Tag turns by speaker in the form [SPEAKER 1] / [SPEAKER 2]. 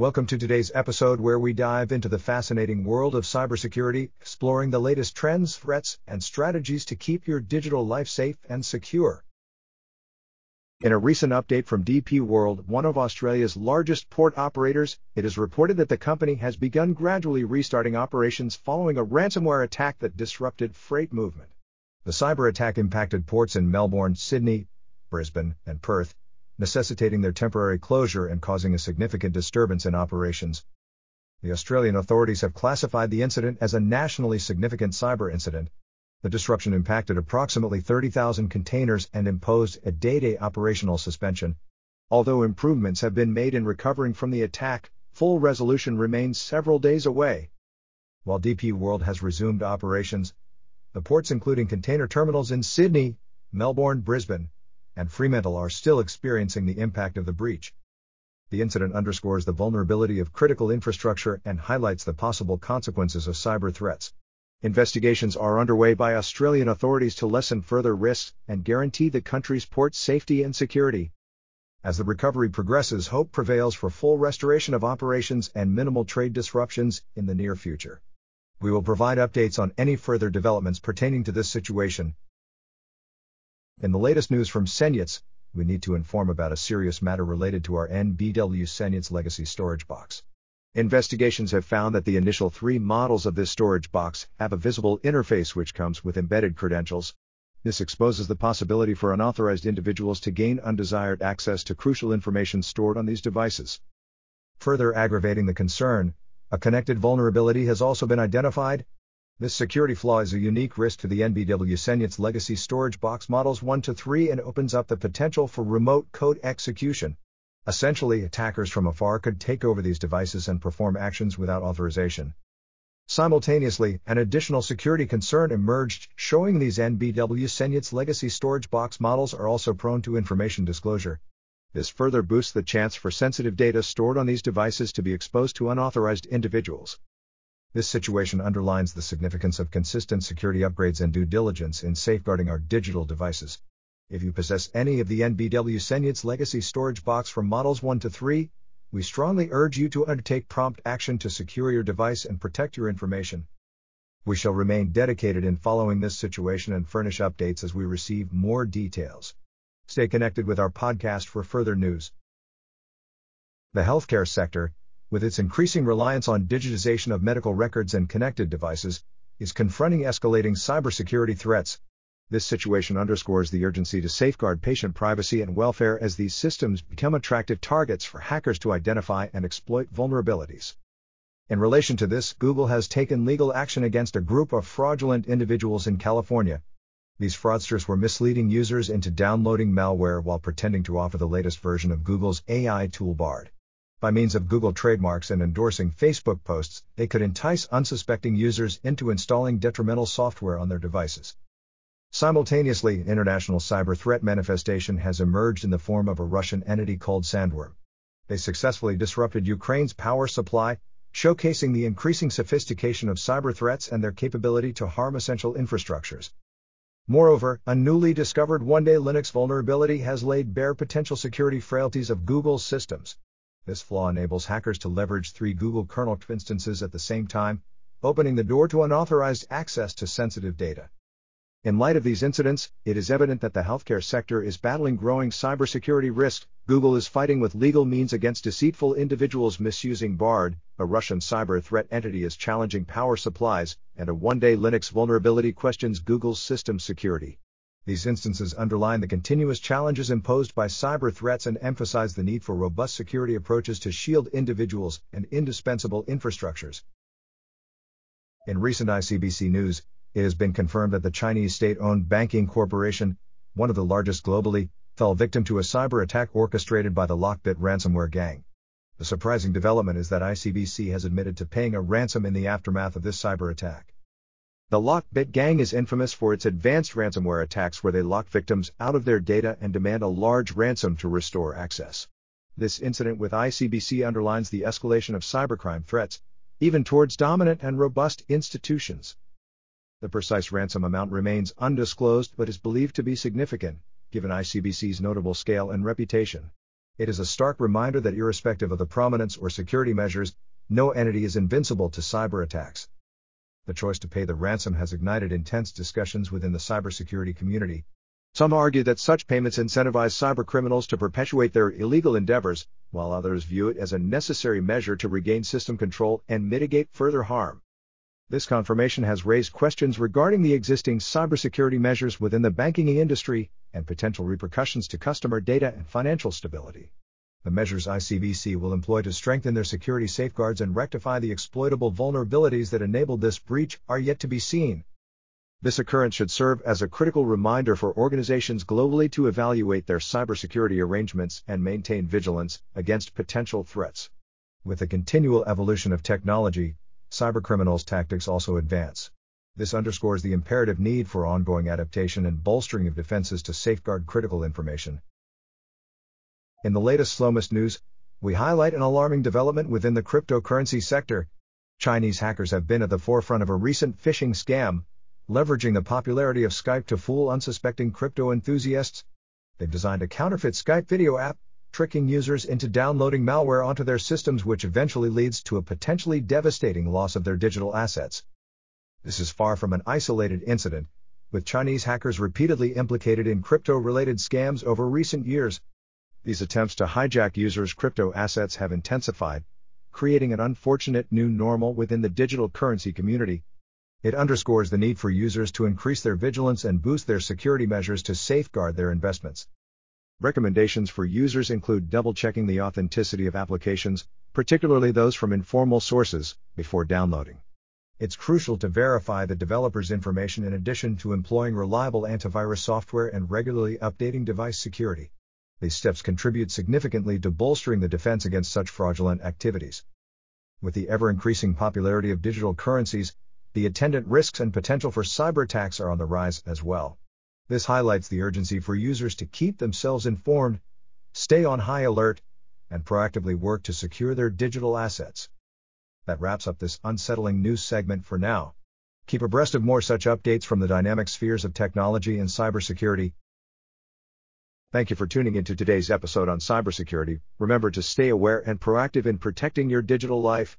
[SPEAKER 1] Welcome to today's episode where we dive into the fascinating world of cybersecurity, exploring the latest trends, threats, and strategies to keep your digital life safe and secure. In a recent update from DP World, one of Australia's largest port operators, it is reported that the company has begun gradually restarting operations following a ransomware attack that disrupted freight movement. The cyber attack impacted ports in Melbourne, Sydney, Brisbane, and Perth, necessitating their temporary closure and causing a significant disturbance in operations. The Australian authorities have classified the incident as a nationally significant cyber incident. The disruption impacted approximately 30,000 containers and imposed a day to operational suspension. Although improvements have been made in recovering from the attack, full resolution remains several days away. While DP World has resumed operations, the ports, including container terminals in Sydney, Melbourne, Brisbane, and Fremantle are still experiencing the impact of the breach. The incident underscores the vulnerability of critical infrastructure and highlights the possible consequences of cyber threats. Investigations are underway by Australian authorities to lessen further risks and guarantee the country's port safety and security. As the recovery progresses, hope prevails for full restoration of operations and minimal trade disruptions in the near future. We will provide updates on any further developments pertaining to this situation, in the latest news from SENEC, we need to inform about a serious matter related to our EnBW SENEC legacy storage box. Investigations have found that the initial three models of this storage box have a visible interface which comes with embedded credentials. This exposes the possibility for unauthorized individuals to gain undesired access to crucial information stored on these devices. Further aggravating the concern, a connected vulnerability has also been identified, this security flaw is a unique risk to the EnBW SENEC legacy storage box models 1 to 3 and opens up the potential for remote code execution. Essentially, attackers from afar could take over these devices and perform actions without authorization. Simultaneously, an additional security concern emerged, showing these EnBW SENEC legacy storage box models are also prone to information disclosure. This further boosts the chance for sensitive data stored on these devices to be exposed to unauthorized individuals. This situation underlines the significance of consistent security upgrades and due diligence in safeguarding our digital devices. If you possess any of the EnBW SENEC legacy storage box from models 1 to 3, we strongly urge you to undertake prompt action to secure your device and protect your information. We shall remain dedicated in following this situation and furnish updates as we receive more details. Stay connected with our podcast for further news. The healthcare sector, with its increasing reliance on digitization of medical records and connected devices, is confronting escalating cybersecurity threats. This situation underscores the urgency to safeguard patient privacy and welfare as these systems become attractive targets for hackers to identify and exploit vulnerabilities. In relation to this, Google has taken legal action against a group of fraudulent individuals in California. These fraudsters were misleading users into downloading malware while pretending to offer the latest version of Google's AI tool Bard. By means of Google trademarks and endorsing Facebook posts, they could entice unsuspecting users into installing detrimental software on their devices. Simultaneously, international cyber threat manifestation has emerged in the form of a Russian entity called Sandworm. They successfully disrupted Ukraine's power supply, showcasing the increasing sophistication of cyber threats and their capability to harm essential infrastructures. Moreover, a newly discovered one day Linux vulnerability has laid bare potential security frailties of Google's systems. This flaw enables hackers to leverage three Google kernel instances at the same time, opening the door to unauthorized access to sensitive data. In light of these incidents, it is evident that the healthcare sector is battling growing cybersecurity risks. Google is fighting with legal means against deceitful individuals misusing Bard, a Russian cyber threat entity is challenging power supplies, and a one day Linux vulnerability questions Google's system security. These instances underline the continuous challenges imposed by cyber threats and emphasize the need for robust security approaches to shield individuals and indispensable infrastructures. In recent ICBC news, it has been confirmed that the Chinese state owned banking corporation, one of the largest globally, fell victim to a cyber attack orchestrated by the Lockbit ransomware gang. The surprising development is that ICBC has admitted to paying a ransom in the aftermath of this cyber attack. The Lockbit gang is infamous for its advanced ransomware attacks where they lock victims out of their data and demand a large ransom to restore access. This incident with ICBC underlines the escalation of cybercrime threats, even towards dominant and robust institutions. The precise ransom amount remains undisclosed but is believed to be significant, given ICBC's notable scale and reputation. It is a stark reminder that irrespective of the prominence or security measures, no entity is invincible to cyber attacks. The choice to pay the ransom has ignited intense discussions within the cybersecurity community. Some argue that such payments incentivize cybercriminals to perpetuate their illegal endeavors, while others view it as a necessary measure to regain system control and mitigate further harm. This confirmation has raised questions regarding the existing cybersecurity measures within the banking industry and potential repercussions to customer data and financial stability. The measures ICBC will employ to strengthen their security safeguards and rectify the exploitable vulnerabilities that enabled this breach are yet to be seen. This occurrence should serve as a critical reminder for organizations globally to evaluate their cybersecurity arrangements and maintain vigilance against potential threats. With the continual evolution of technology, cybercriminals' tactics also advance. This underscores the imperative need for ongoing adaptation and bolstering of defenses to safeguard critical information. In the latest Slowmist news, we highlight an alarming development within the cryptocurrency sector. Chinese hackers have been at the forefront of a recent phishing scam, leveraging the popularity of Skype to fool unsuspecting crypto enthusiasts. They've designed a counterfeit Skype video app tricking users into downloading malware onto their systems, which eventually leads to a potentially devastating loss of their digital assets. This is far from an isolated incident, with Chinese hackers repeatedly implicated in crypto related scams over recent years. These attempts to hijack users' crypto assets have intensified, creating an unfortunate new normal within the digital currency community. It underscores the need for users to increase their vigilance and boost their security measures to safeguard their investments. Recommendations for users include double checking the authenticity of applications, particularly those from informal sources, before downloading. It's crucial to verify the developer's information in addition to employing reliable antivirus software and regularly updating device security. These steps contribute significantly to bolstering the defense against such fraudulent activities. With the ever increasing popularity of digital currencies, the attendant risks and potential for cyber attacks are on the rise as well. This highlights the urgency for users to keep themselves informed, stay on high alert, and proactively work to secure their digital assets. That wraps up this unsettling news segment for now. Keep abreast of more such updates from the dynamic spheres of technology and cybersecurity. Thank you for tuning into today's episode on cybersecurity. Remember to stay aware and proactive in protecting your digital life.